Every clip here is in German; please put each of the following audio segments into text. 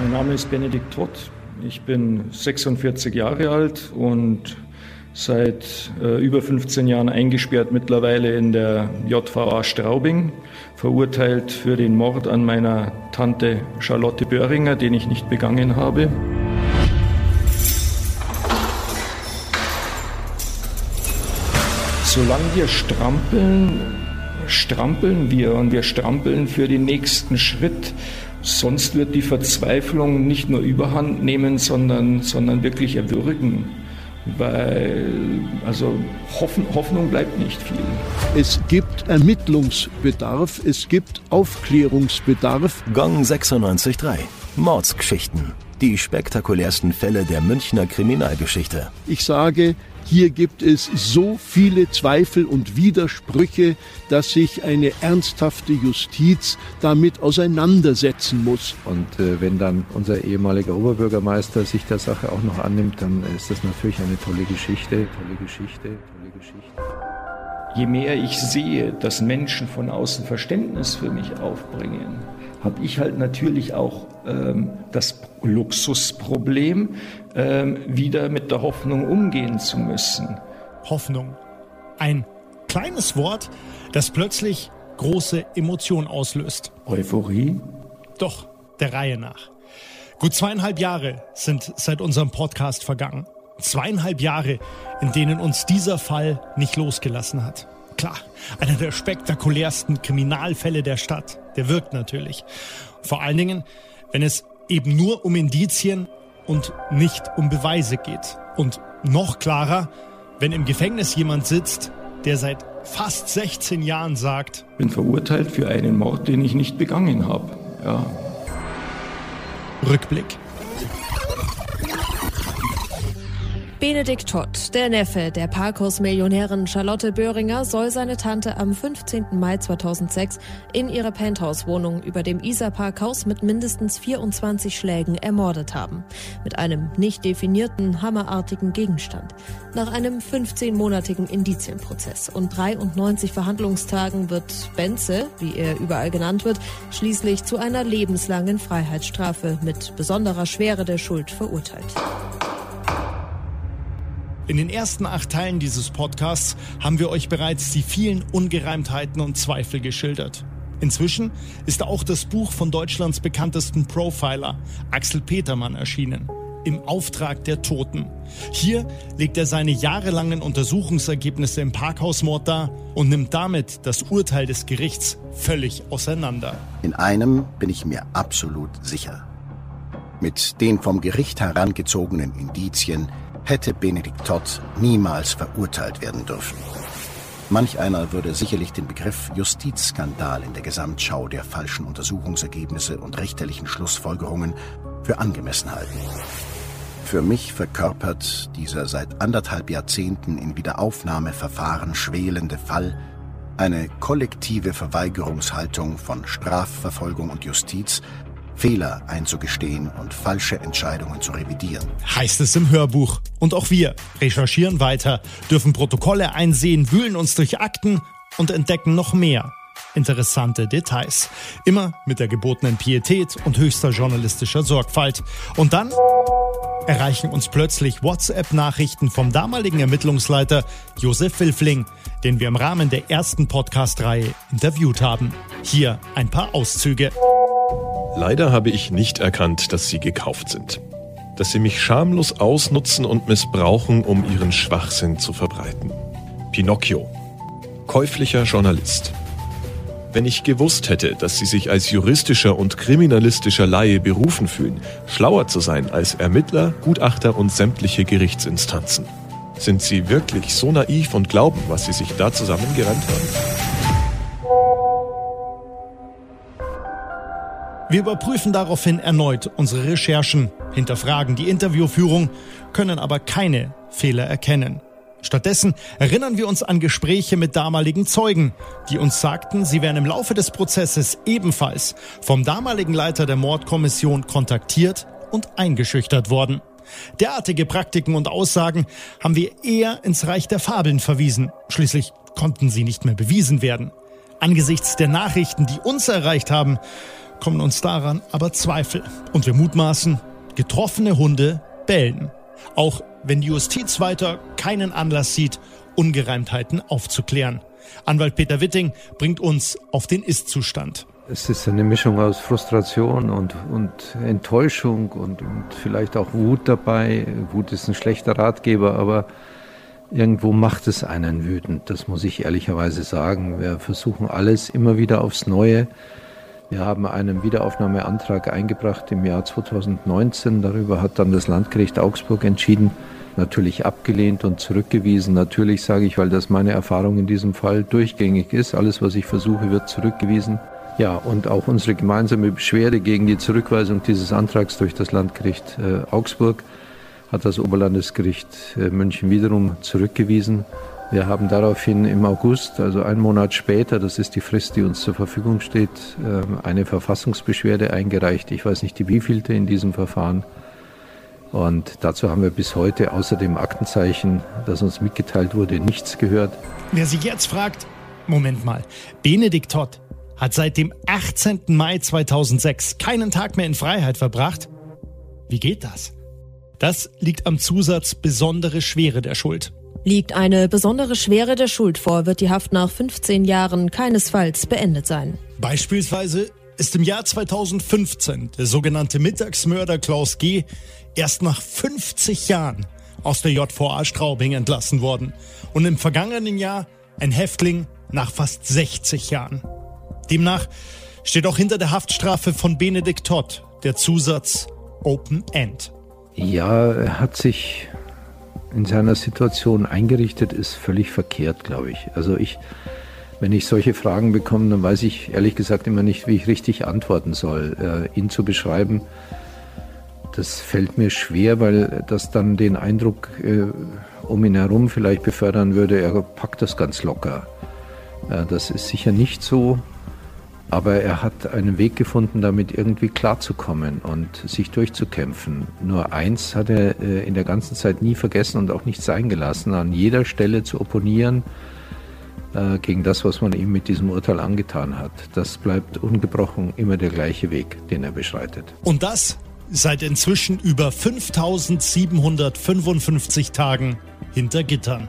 Mein Name ist Benedikt Todt. Ich bin 46 Jahre alt und seit äh, über 15 Jahren eingesperrt mittlerweile in der JVA Straubing, verurteilt für den Mord an meiner Tante Charlotte Böhringer, den ich nicht begangen habe. Solange wir strampeln, strampeln wir und wir strampeln für den nächsten Schritt. Sonst wird die Verzweiflung nicht nur überhand nehmen, sondern, sondern wirklich erwürgen weil also Hoffnung, Hoffnung bleibt nicht viel. Es gibt Ermittlungsbedarf, es gibt Aufklärungsbedarf. Gong 96.3 Mordsgeschichten. Die spektakulärsten Fälle der Münchner Kriminalgeschichte. Ich sage, hier gibt es so viele Zweifel und Widersprüche, dass sich eine ernsthafte Justiz damit auseinandersetzen muss. Und äh, wenn dann unser ehemaliger Oberbürgermeister sich der Sache auch noch annimmt, dann ist das natürlich eine tolle Geschichte, tolle Geschichte, tolle Geschichte. Je mehr ich sehe, dass Menschen von außen Verständnis für mich aufbringen, habe ich halt natürlich auch ähm, das Luxusproblem, ähm, wieder mit der Hoffnung umgehen zu müssen. Hoffnung. Ein kleines Wort, das plötzlich große Emotionen auslöst. Euphorie? Doch, der Reihe nach. Gut zweieinhalb Jahre sind seit unserem Podcast vergangen. Zweieinhalb Jahre, in denen uns dieser Fall nicht losgelassen hat. Klar, einer der spektakulärsten Kriminalfälle der Stadt. Der wirkt natürlich. Vor allen Dingen, wenn es eben nur um Indizien und nicht um Beweise geht. Und noch klarer, wenn im Gefängnis jemand sitzt, der seit fast 16 Jahren sagt, bin verurteilt für einen Mord, den ich nicht begangen habe. Ja. Rückblick. Benedikt Todt, der Neffe der Parkhaus-Millionärin Charlotte Böhringer, soll seine Tante am 15. Mai 2006 in ihrer Penthouse-Wohnung über dem Isar-Parkhaus mit mindestens 24 Schlägen ermordet haben. Mit einem nicht definierten, hammerartigen Gegenstand. Nach einem 15-monatigen Indizienprozess und 93 Verhandlungstagen wird Benze, wie er überall genannt wird, schließlich zu einer lebenslangen Freiheitsstrafe mit besonderer Schwere der Schuld verurteilt. In den ersten acht Teilen dieses Podcasts haben wir euch bereits die vielen Ungereimtheiten und Zweifel geschildert. Inzwischen ist auch das Buch von Deutschlands bekanntesten Profiler, Axel Petermann, erschienen. Im Auftrag der Toten. Hier legt er seine jahrelangen Untersuchungsergebnisse im Parkhausmord dar und nimmt damit das Urteil des Gerichts völlig auseinander. In einem bin ich mir absolut sicher. Mit den vom Gericht herangezogenen Indizien hätte Benedikt Todd niemals verurteilt werden dürfen. Manch einer würde sicherlich den Begriff Justizskandal in der Gesamtschau der falschen Untersuchungsergebnisse und richterlichen Schlussfolgerungen für angemessen halten. Für mich verkörpert dieser seit anderthalb Jahrzehnten in Wiederaufnahmeverfahren schwelende Fall eine kollektive Verweigerungshaltung von Strafverfolgung und Justiz Fehler einzugestehen und falsche Entscheidungen zu revidieren. Heißt es im Hörbuch. Und auch wir recherchieren weiter, dürfen Protokolle einsehen, wühlen uns durch Akten und entdecken noch mehr interessante Details. Immer mit der gebotenen Pietät und höchster journalistischer Sorgfalt. Und dann erreichen uns plötzlich WhatsApp-Nachrichten vom damaligen Ermittlungsleiter Josef Wilfling, den wir im Rahmen der ersten Podcast-Reihe interviewt haben. Hier ein paar Auszüge. Leider habe ich nicht erkannt, dass sie gekauft sind. Dass sie mich schamlos ausnutzen und missbrauchen, um ihren Schwachsinn zu verbreiten. Pinocchio. Käuflicher Journalist. Wenn ich gewusst hätte, dass sie sich als juristischer und kriminalistischer Laie berufen fühlen, schlauer zu sein als Ermittler, Gutachter und sämtliche Gerichtsinstanzen. Sind sie wirklich so naiv und glauben, was sie sich da zusammengerannt haben? Wir überprüfen daraufhin erneut unsere Recherchen, hinterfragen die Interviewführung, können aber keine Fehler erkennen. Stattdessen erinnern wir uns an Gespräche mit damaligen Zeugen, die uns sagten, sie wären im Laufe des Prozesses ebenfalls vom damaligen Leiter der Mordkommission kontaktiert und eingeschüchtert worden. Derartige Praktiken und Aussagen haben wir eher ins Reich der Fabeln verwiesen. Schließlich konnten sie nicht mehr bewiesen werden. Angesichts der Nachrichten, die uns erreicht haben, kommen uns daran aber Zweifel. Und wir mutmaßen, getroffene Hunde bellen. Auch wenn die Justiz weiter keinen Anlass sieht, Ungereimtheiten aufzuklären. Anwalt Peter Witting bringt uns auf den Ist-Zustand. Es ist eine Mischung aus Frustration und, und Enttäuschung und, und vielleicht auch Wut dabei. Wut ist ein schlechter Ratgeber, aber irgendwo macht es einen wütend. Das muss ich ehrlicherweise sagen. Wir versuchen alles immer wieder aufs Neue. Wir haben einen Wiederaufnahmeantrag eingebracht im Jahr 2019. Darüber hat dann das Landgericht Augsburg entschieden natürlich abgelehnt und zurückgewiesen. Natürlich sage ich, weil das meine Erfahrung in diesem Fall durchgängig ist. Alles, was ich versuche, wird zurückgewiesen. Ja, und auch unsere gemeinsame Beschwerde gegen die Zurückweisung dieses Antrags durch das Landgericht äh, Augsburg hat das Oberlandesgericht äh, München wiederum zurückgewiesen. Wir haben daraufhin im August, also einen Monat später, das ist die Frist, die uns zur Verfügung steht, äh, eine Verfassungsbeschwerde eingereicht. Ich weiß nicht, die wievielte in diesem Verfahren. Und dazu haben wir bis heute außer dem Aktenzeichen, das uns mitgeteilt wurde, nichts gehört. Wer sich jetzt fragt, Moment mal, Benedikt Todd hat seit dem 18. Mai 2006 keinen Tag mehr in Freiheit verbracht? Wie geht das? Das liegt am Zusatz besondere Schwere der Schuld. Liegt eine besondere Schwere der Schuld vor, wird die Haft nach 15 Jahren keinesfalls beendet sein. Beispielsweise ist im Jahr 2015 der sogenannte Mittagsmörder Klaus G erst nach 50 Jahren aus der JVA Straubing entlassen worden und im vergangenen Jahr ein Häftling nach fast 60 Jahren. Demnach steht auch hinter der Haftstrafe von Benedikt Todd der Zusatz Open End. Ja, er hat sich in seiner Situation eingerichtet, ist völlig verkehrt, glaube ich. Also ich, wenn ich solche Fragen bekomme, dann weiß ich ehrlich gesagt immer nicht, wie ich richtig antworten soll. Äh, ihn zu beschreiben, das fällt mir schwer, weil das dann den Eindruck äh, um ihn herum vielleicht befördern würde, er packt das ganz locker. Äh, das ist sicher nicht so, aber er hat einen Weg gefunden, damit irgendwie klarzukommen und sich durchzukämpfen. Nur eins hat er äh, in der ganzen Zeit nie vergessen und auch nicht sein gelassen, an jeder Stelle zu opponieren äh, gegen das, was man ihm mit diesem Urteil angetan hat. Das bleibt ungebrochen immer der gleiche Weg, den er beschreitet. Und das seit inzwischen über 5755 Tagen hinter Gittern.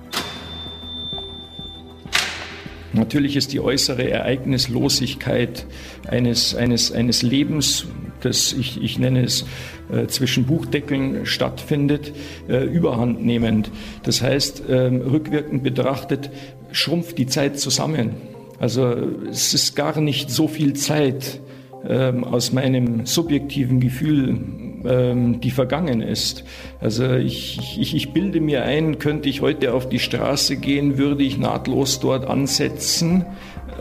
Natürlich ist die äußere Ereignislosigkeit eines, eines, eines Lebens, das ich, ich nenne es äh, zwischen Buchdeckeln stattfindet, äh, überhandnehmend. Das heißt, äh, rückwirkend betrachtet schrumpft die Zeit zusammen. Also es ist gar nicht so viel Zeit, ähm, aus meinem subjektiven Gefühl, ähm, die vergangen ist. Also ich, ich, ich bilde mir ein, könnte ich heute auf die Straße gehen, würde ich nahtlos dort ansetzen,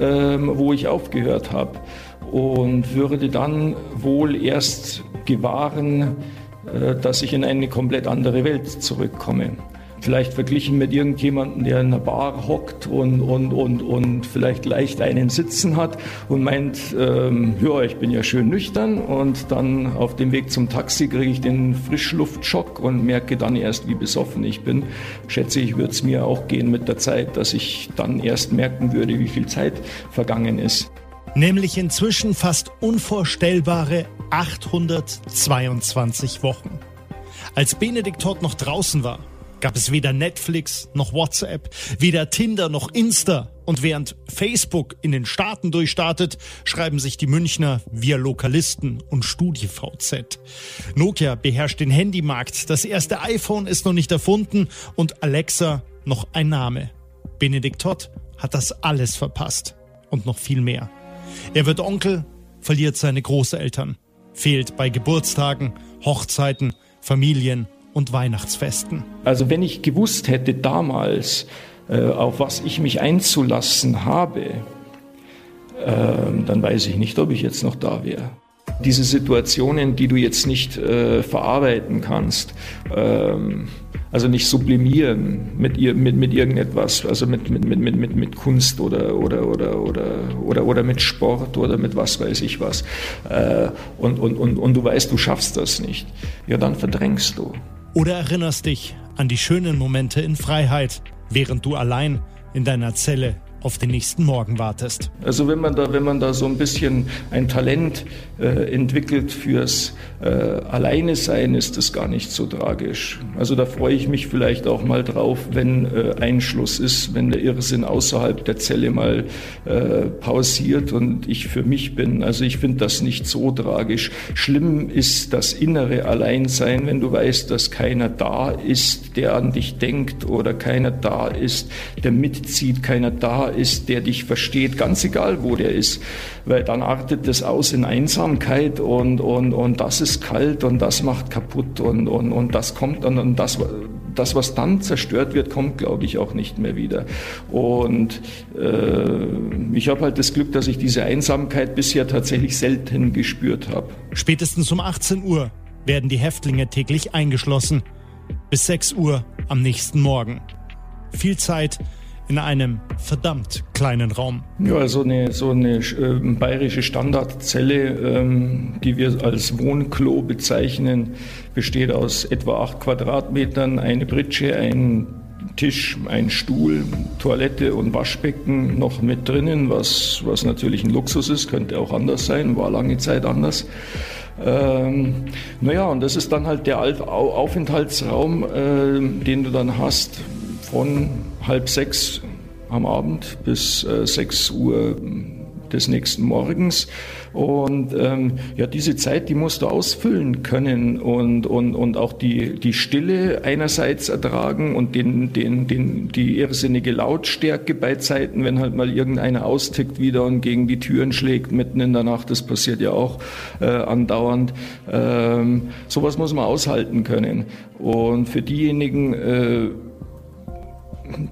ähm, wo ich aufgehört habe und würde dann wohl erst gewahren, äh, dass ich in eine komplett andere Welt zurückkomme vielleicht verglichen mit irgendjemandem, der in einer Bar hockt und, und, und, und vielleicht leicht einen Sitzen hat und meint, ähm, ja, ich bin ja schön nüchtern und dann auf dem Weg zum Taxi kriege ich den Frischluftschock und merke dann erst, wie besoffen ich bin. Schätze ich, würde es mir auch gehen mit der Zeit, dass ich dann erst merken würde, wie viel Zeit vergangen ist. Nämlich inzwischen fast unvorstellbare 822 Wochen. Als Benedikt Todd noch draußen war, gab es weder Netflix noch WhatsApp, weder Tinder noch Insta. Und während Facebook in den Staaten durchstartet, schreiben sich die Münchner via Lokalisten und StudiVZ. Nokia beherrscht den Handymarkt, das erste iPhone ist noch nicht erfunden und Alexa noch ein Name. Benedikt Todd hat das alles verpasst und noch viel mehr. Er wird Onkel, verliert seine Großeltern, fehlt bei Geburtstagen, Hochzeiten, Familien und Weihnachtsfesten. Also wenn ich gewusst hätte damals, äh, auf was ich mich einzulassen habe, äh, dann weiß ich nicht, ob ich jetzt noch da wäre. Diese Situationen, die du jetzt nicht äh, verarbeiten kannst, ähm, also nicht sublimieren mit, mit, mit irgendetwas, also mit, mit, mit, mit, mit Kunst oder, oder, oder, oder, oder, oder mit Sport oder mit was weiß ich was. Äh, und, und, und, und du weißt, du schaffst das nicht. Ja, dann verdrängst du. Oder erinnerst dich an die schönen Momente in Freiheit, während du allein in deiner Zelle auf den nächsten Morgen wartest. Also wenn man da, wenn man da so ein bisschen ein Talent äh, entwickelt fürs äh, Alleine sein, ist das gar nicht so tragisch. Also da freue ich mich vielleicht auch mal drauf, wenn äh, Einschluss ist, wenn der Irrsinn außerhalb der Zelle mal äh, pausiert und ich für mich bin. Also ich finde das nicht so tragisch. Schlimm ist das innere Alleinsein, wenn du weißt, dass keiner da ist, der an dich denkt oder keiner da ist, der mitzieht, keiner da ist, der dich versteht, ganz egal, wo der ist. Weil dann artet das aus in Einsamkeit und, und, und das ist kalt und das macht kaputt und, und, und das kommt dann und das, das, was dann zerstört wird, kommt, glaube ich, auch nicht mehr wieder. Und äh, ich habe halt das Glück, dass ich diese Einsamkeit bisher tatsächlich selten gespürt habe. Spätestens um 18 Uhr werden die Häftlinge täglich eingeschlossen. Bis 6 Uhr am nächsten Morgen. Viel Zeit in einem verdammt kleinen Raum. Ja, so eine, so eine äh, bayerische Standardzelle, ähm, die wir als Wohnklo bezeichnen, besteht aus etwa acht Quadratmetern, eine Britsche, ein Tisch, ein Stuhl, Toilette und Waschbecken noch mit drinnen, was, was natürlich ein Luxus ist, könnte auch anders sein, war lange Zeit anders. Ähm, naja, und das ist dann halt der Aufenthaltsraum, äh, den du dann hast von halb sechs am Abend bis äh, sechs Uhr des nächsten Morgens. Und ähm, ja, diese Zeit, die musst du ausfüllen können und, und, und auch die, die Stille einerseits ertragen und den, den, den, die irrsinnige Lautstärke bei Zeiten, wenn halt mal irgendeiner austickt wieder und gegen die Türen schlägt mitten in der Nacht, das passiert ja auch äh, andauernd. Ähm, sowas muss man aushalten können. Und für diejenigen, äh,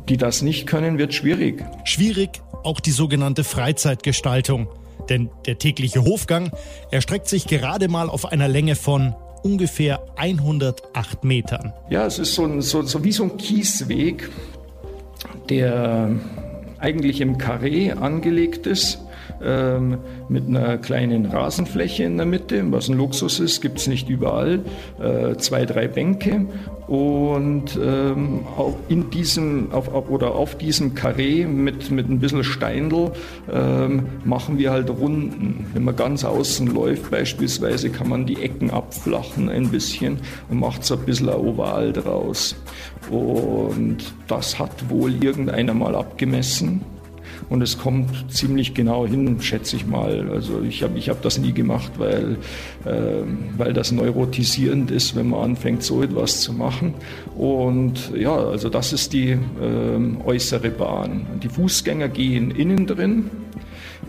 die das nicht können, wird schwierig. Schwierig auch die sogenannte Freizeitgestaltung. Denn der tägliche Hofgang erstreckt sich gerade mal auf einer Länge von ungefähr 108 Metern. Ja, es ist so, ein, so, so wie so ein Kiesweg, der eigentlich im Karree angelegt ist ähm, mit einer kleinen Rasenfläche in der Mitte, was ein Luxus ist, gibt es nicht überall, äh, zwei, drei Bänke und ähm, in diesem auf, oder auf diesem Karree mit, mit ein bisschen Steindl ähm, machen wir halt Runden. Wenn man ganz außen läuft beispielsweise, kann man die Ecken abflachen ein bisschen und macht so ein bisschen ein Oval draus. Und das hat wohl irgendeiner mal abgemessen und es kommt ziemlich genau hin, schätze ich mal. Also ich habe ich hab das nie gemacht, weil, äh, weil das neurotisierend ist, wenn man anfängt, so etwas zu machen. Und ja, also das ist die äh, äußere Bahn. Die Fußgänger gehen innen drin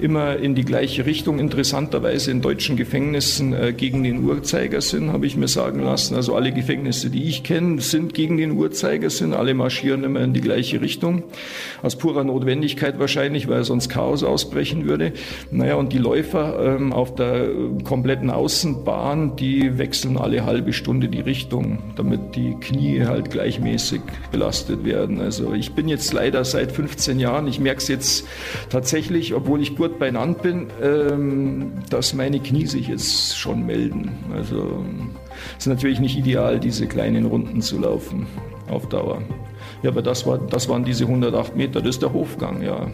immer in die gleiche Richtung. Interessanterweise in deutschen Gefängnissen äh, gegen den Uhrzeigersinn, habe ich mir sagen lassen. Also alle Gefängnisse, die ich kenne, sind gegen den Uhrzeigersinn. Alle marschieren immer in die gleiche Richtung. Aus purer Notwendigkeit wahrscheinlich, weil sonst Chaos ausbrechen würde. Naja, und die Läufer ähm, auf der kompletten Außenbahn, die wechseln alle halbe Stunde die Richtung, damit die Knie halt gleichmäßig belastet werden. Also ich bin jetzt leider seit 15 Jahren, ich merke es jetzt tatsächlich, obwohl ich gut beieinander bin, ähm, dass meine Knie sich jetzt schon melden. Also es ist natürlich nicht ideal, diese kleinen Runden zu laufen auf Dauer. Ja, aber das, war, das waren diese 108 Meter, das ist der Hofgang, ja.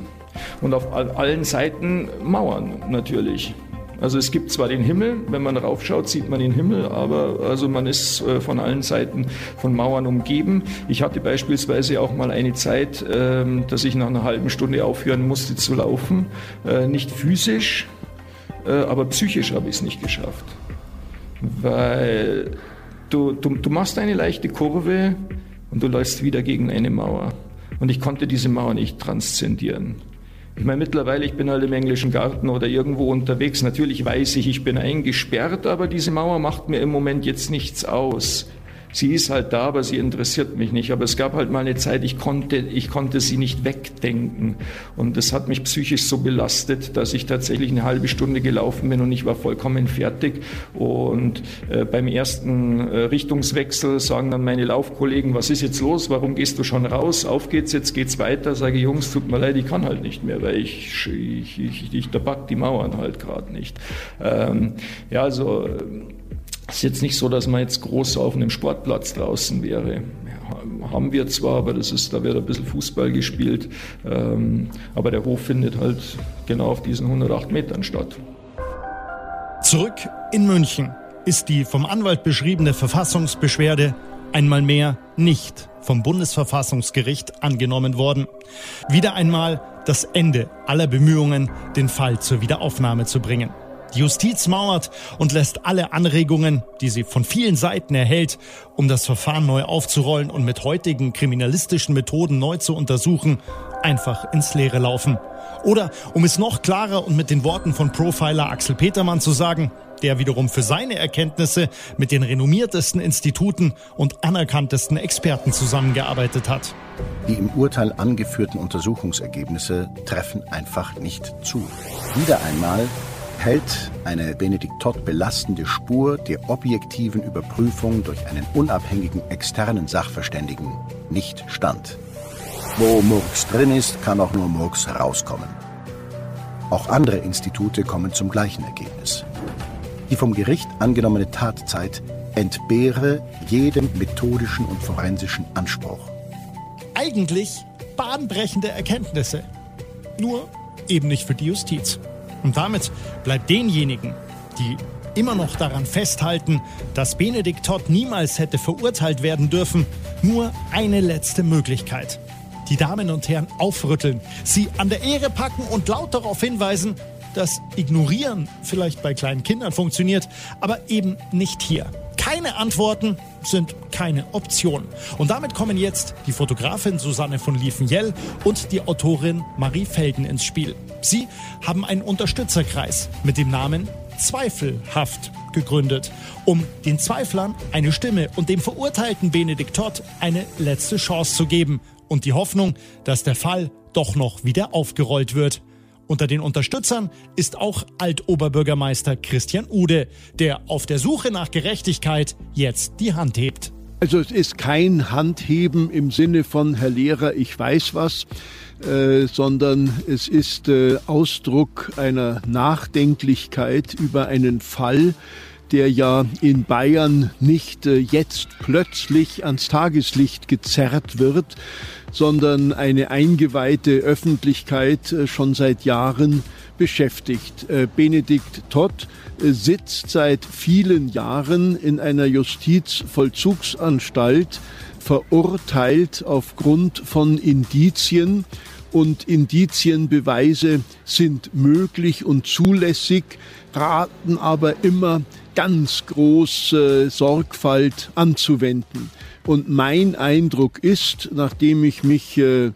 Und auf allen Seiten Mauern natürlich. Also es gibt zwar den Himmel, wenn man raufschaut, sieht man den Himmel, aber also man ist äh, von allen Seiten von Mauern umgeben. Ich hatte beispielsweise auch mal eine Zeit, ähm, dass ich nach einer halben Stunde aufhören musste zu laufen. Äh, nicht physisch, äh, aber psychisch habe ich es nicht geschafft. Weil du, du, du machst eine leichte Kurve und du läufst wieder gegen eine Mauer. Und ich konnte diese Mauer nicht transzendieren. Ich meine, mittlerweile, ich bin halt im englischen Garten oder irgendwo unterwegs. Natürlich weiß ich, ich bin eingesperrt, aber diese Mauer macht mir im Moment jetzt nichts aus sie ist halt da, aber sie interessiert mich nicht. Aber es gab halt mal eine Zeit, ich konnte, ich konnte sie nicht wegdenken. Und das hat mich psychisch so belastet, dass ich tatsächlich eine halbe Stunde gelaufen bin und ich war vollkommen fertig. Und äh, beim ersten äh, Richtungswechsel sagen dann meine Laufkollegen, was ist jetzt los? Warum gehst du schon raus? Auf geht's, jetzt geht's weiter. Sage Jungs, tut mir leid, ich kann halt nicht mehr, weil ich, ich, ich, ich da packt die Mauern halt gerade nicht. Ähm, ja, also es ist jetzt nicht so, dass man jetzt groß auf einem Sportplatz draußen wäre. Haben wir zwar, aber das ist, da wird ein bisschen Fußball gespielt. Ähm, aber der Hof findet halt genau auf diesen 108 Metern statt. Zurück in München ist die vom Anwalt beschriebene Verfassungsbeschwerde einmal mehr nicht vom Bundesverfassungsgericht angenommen worden. Wieder einmal das Ende aller Bemühungen, den Fall zur Wiederaufnahme zu bringen. Justiz mauert und lässt alle Anregungen, die sie von vielen Seiten erhält, um das Verfahren neu aufzurollen und mit heutigen kriminalistischen Methoden neu zu untersuchen, einfach ins Leere laufen. Oder, um es noch klarer und mit den Worten von Profiler Axel Petermann zu sagen, der wiederum für seine Erkenntnisse mit den renommiertesten Instituten und anerkanntesten Experten zusammengearbeitet hat. Die im Urteil angeführten Untersuchungsergebnisse treffen einfach nicht zu. Wieder einmal hält eine Benedikt Todd belastende Spur der objektiven Überprüfung durch einen unabhängigen externen Sachverständigen nicht stand. Wo Murks drin ist, kann auch nur Murks rauskommen. Auch andere Institute kommen zum gleichen Ergebnis. Die vom Gericht angenommene Tatzeit entbehre jedem methodischen und forensischen Anspruch. Eigentlich bahnbrechende Erkenntnisse. Nur eben nicht für die Justiz. Und damit bleibt denjenigen, die immer noch daran festhalten, dass Benedikt Todd niemals hätte verurteilt werden dürfen, nur eine letzte Möglichkeit. Die Damen und Herren aufrütteln, sie an der Ehre packen und laut darauf hinweisen, dass Ignorieren vielleicht bei kleinen Kindern funktioniert, aber eben nicht hier. Keine Antworten sind keine Option. Und damit kommen jetzt die Fotografin Susanne von Liefenjell und die Autorin Marie Felden ins Spiel. Sie haben einen Unterstützerkreis mit dem Namen Zweifelhaft gegründet, um den Zweiflern eine Stimme und dem verurteilten Benedikt Todd eine letzte Chance zu geben und die Hoffnung, dass der Fall doch noch wieder aufgerollt wird. Unter den Unterstützern ist auch Altoberbürgermeister Christian Ude, der auf der Suche nach Gerechtigkeit jetzt die Hand hebt. Also es ist kein Handheben im Sinne von Herr Lehrer, ich weiß was, äh, sondern es ist äh, Ausdruck einer Nachdenklichkeit über einen Fall, der ja in Bayern nicht äh, jetzt plötzlich ans Tageslicht gezerrt wird, sondern eine eingeweihte Öffentlichkeit äh, schon seit Jahren beschäftigt. Äh, Benedikt Todd sitzt seit vielen Jahren in einer Justizvollzugsanstalt, verurteilt aufgrund von Indizien und Indizienbeweise sind möglich und zulässig, raten aber immer ganz große Sorgfalt anzuwenden. Und mein Eindruck ist, nachdem ich mich äh,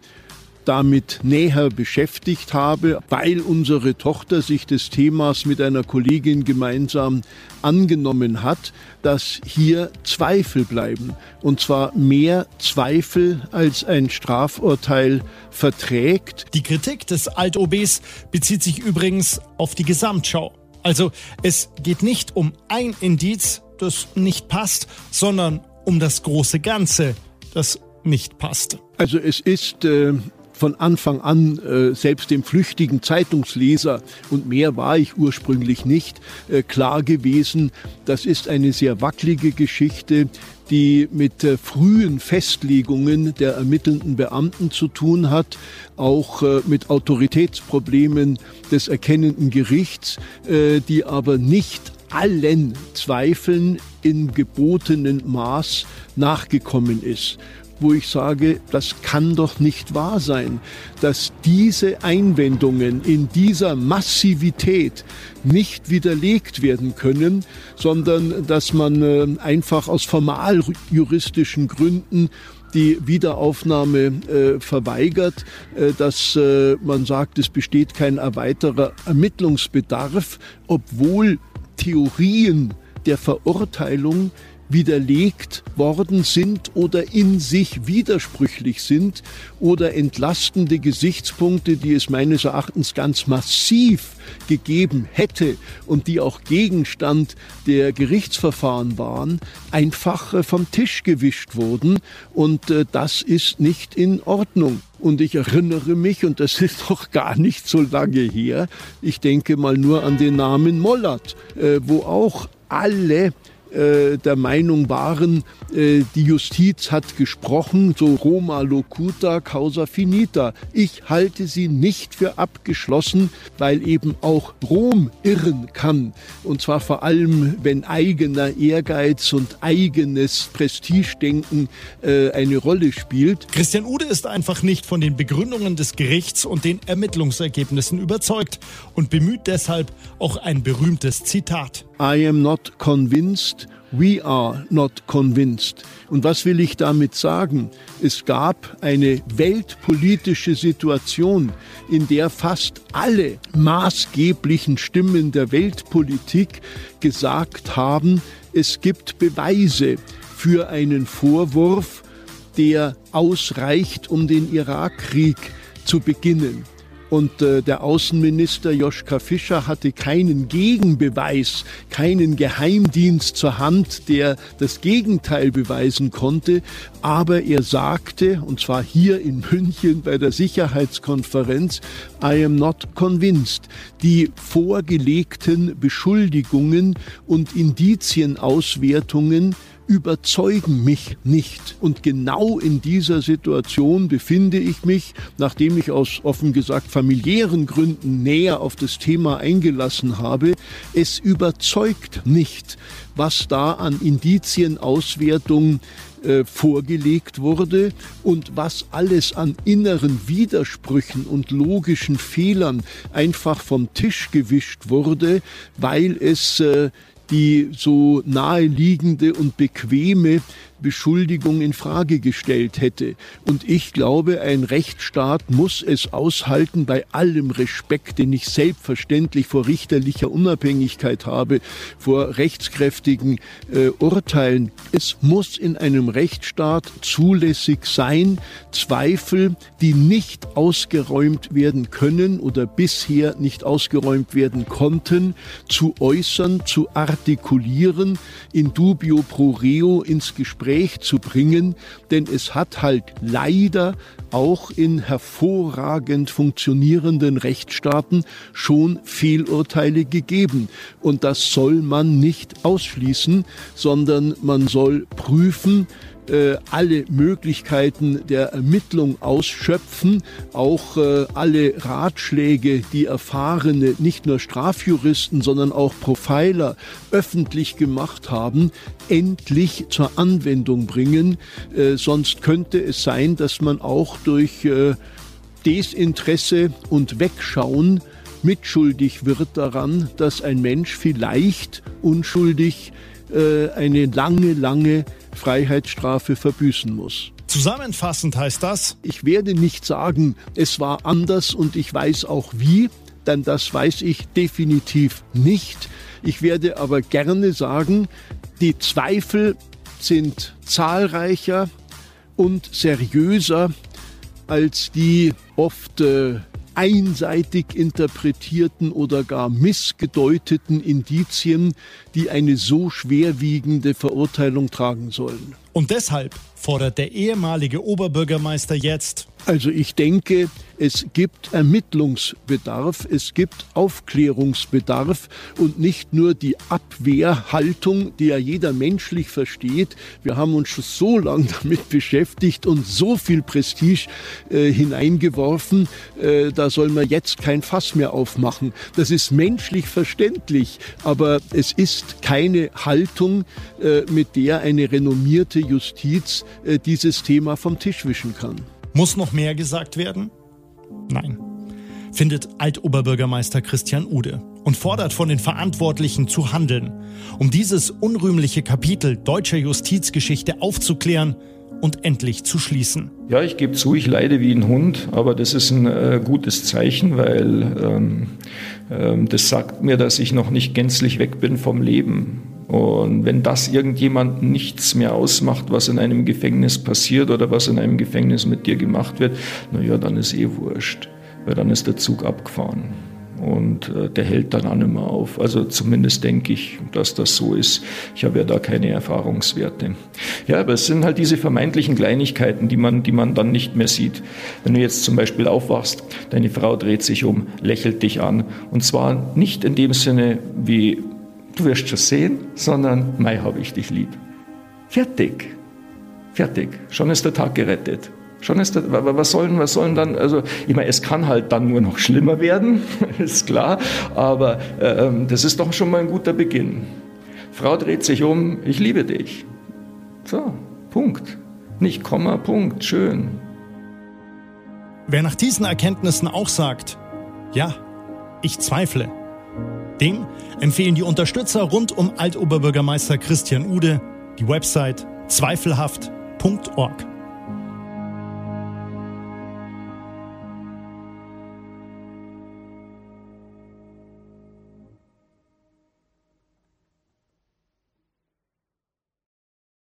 damit näher beschäftigt habe, weil unsere Tochter sich des Themas mit einer Kollegin gemeinsam angenommen hat, dass hier Zweifel bleiben. Und zwar mehr Zweifel als ein Strafurteil verträgt. Die Kritik des Alt-OBs bezieht sich übrigens auf die Gesamtschau. Also es geht nicht um ein Indiz, das nicht passt, sondern um das große Ganze, das nicht passt. Also es ist äh, von Anfang an äh, selbst dem flüchtigen Zeitungsleser, und mehr war ich ursprünglich nicht, äh, klar gewesen, das ist eine sehr wackelige Geschichte, die mit äh, frühen Festlegungen der ermittelnden Beamten zu tun hat, auch äh, mit Autoritätsproblemen des erkennenden Gerichts, äh, die aber nicht allen Zweifeln in gebotenen Maß nachgekommen ist wo ich sage, das kann doch nicht wahr sein, dass diese Einwendungen in dieser Massivität nicht widerlegt werden können, sondern dass man äh, einfach aus formal juristischen Gründen die Wiederaufnahme äh, verweigert, äh, dass äh, man sagt, es besteht kein erweiterer Ermittlungsbedarf, obwohl Theorien der Verurteilung widerlegt worden sind oder in sich widersprüchlich sind oder entlastende Gesichtspunkte, die es meines Erachtens ganz massiv gegeben hätte und die auch Gegenstand der Gerichtsverfahren waren, einfach äh, vom Tisch gewischt wurden. Und äh, das ist nicht in Ordnung. Und ich erinnere mich, und das ist doch gar nicht so lange her, ich denke mal nur an den Namen Mollert, äh, wo auch alle der Meinung waren, äh, die Justiz hat gesprochen, so Roma locuta causa finita. Ich halte sie nicht für abgeschlossen, weil eben auch Rom irren kann. Und zwar vor allem, wenn eigener Ehrgeiz und eigenes Prestigedenken äh, eine Rolle spielt. Christian Ude ist einfach nicht von den Begründungen des Gerichts und den Ermittlungsergebnissen überzeugt und bemüht deshalb auch ein berühmtes Zitat. I am not convinced, we are not convinced. Und was will ich damit sagen? Es gab eine weltpolitische Situation, in der fast alle maßgeblichen Stimmen der Weltpolitik gesagt haben, es gibt Beweise für einen Vorwurf, der ausreicht, um den Irakkrieg zu beginnen. Und äh, der Außenminister Joschka Fischer hatte keinen Gegenbeweis, keinen Geheimdienst zur Hand, der das Gegenteil beweisen konnte. Aber er sagte, und zwar hier in München bei der Sicherheitskonferenz, I am not convinced. Die vorgelegten Beschuldigungen und Indizienauswertungen überzeugen mich nicht. Und genau in dieser Situation befinde ich mich, nachdem ich aus offen gesagt familiären Gründen näher auf das Thema eingelassen habe. Es überzeugt nicht, was da an Indizienauswertung äh, vorgelegt wurde und was alles an inneren Widersprüchen und logischen Fehlern einfach vom Tisch gewischt wurde, weil es äh, die so naheliegende und bequeme Beschuldigung in Frage gestellt hätte. Und ich glaube, ein Rechtsstaat muss es aushalten, bei allem Respekt, den ich selbstverständlich vor richterlicher Unabhängigkeit habe, vor rechtskräftigen äh, Urteilen. Es muss in einem Rechtsstaat zulässig sein, Zweifel, die nicht ausgeräumt werden können oder bisher nicht ausgeräumt werden konnten, zu äußern, zu artikulieren, in dubio pro reo ins Gespräch Gespräch zu bringen, denn es hat halt leider auch in hervorragend funktionierenden Rechtsstaaten schon Fehlurteile gegeben. Und das soll man nicht ausschließen, sondern man soll prüfen, äh, alle Möglichkeiten der Ermittlung ausschöpfen, auch äh, alle Ratschläge, die erfahrene, nicht nur Strafjuristen, sondern auch Profiler öffentlich gemacht haben, endlich zur Anwendung bringen. Äh, sonst könnte es sein, dass man auch durch äh, Desinteresse und Wegschauen mitschuldig wird daran, dass ein Mensch vielleicht unschuldig äh, eine lange, lange Freiheitsstrafe verbüßen muss. Zusammenfassend heißt das? Ich werde nicht sagen, es war anders und ich weiß auch wie, denn das weiß ich definitiv nicht. Ich werde aber gerne sagen, die Zweifel sind zahlreicher und seriöser als die oft äh, einseitig interpretierten oder gar missgedeuteten Indizien, die eine so schwerwiegende Verurteilung tragen sollen. Und deshalb fordert der ehemalige Oberbürgermeister jetzt. Also ich denke, es gibt Ermittlungsbedarf, es gibt Aufklärungsbedarf und nicht nur die Abwehrhaltung, die ja jeder menschlich versteht. Wir haben uns schon so lange damit beschäftigt und so viel Prestige äh, hineingeworfen, äh, da soll man jetzt kein Fass mehr aufmachen. Das ist menschlich verständlich, aber es ist keine Haltung, äh, mit der eine renommierte Justiz äh, dieses Thema vom Tisch wischen kann. Muss noch mehr gesagt werden? Nein. Findet Altoberbürgermeister Christian Ude und fordert von den Verantwortlichen zu handeln, um dieses unrühmliche Kapitel deutscher Justizgeschichte aufzuklären und endlich zu schließen. Ja, ich gebe zu, ich leide wie ein Hund, aber das ist ein äh, gutes Zeichen, weil ähm, ähm, das sagt mir, dass ich noch nicht gänzlich weg bin vom Leben. Und wenn das irgendjemand nichts mehr ausmacht, was in einem Gefängnis passiert oder was in einem Gefängnis mit dir gemacht wird, naja, dann ist eh wurscht, weil dann ist der Zug abgefahren. Und äh, der hält dann auch nicht mehr auf. Also zumindest denke ich, dass das so ist. Ich habe ja da keine Erfahrungswerte. Ja, aber es sind halt diese vermeintlichen Kleinigkeiten, die man, die man dann nicht mehr sieht. Wenn du jetzt zum Beispiel aufwachst, deine Frau dreht sich um, lächelt dich an. Und zwar nicht in dem Sinne wie du wirst schon sehen, sondern Mai habe ich dich lieb. Fertig. Fertig. Schon ist der Tag gerettet. Schon ist das, was sollen, was sollen dann, also ich meine, es kann halt dann nur noch schlimmer werden, ist klar, aber äh, das ist doch schon mal ein guter Beginn. Frau dreht sich um, ich liebe dich. So, Punkt. Nicht Komma, Punkt, schön. Wer nach diesen Erkenntnissen auch sagt, ja, ich zweifle, dem empfehlen die Unterstützer rund um Altoberbürgermeister Christian Ude die Website zweifelhaft.org.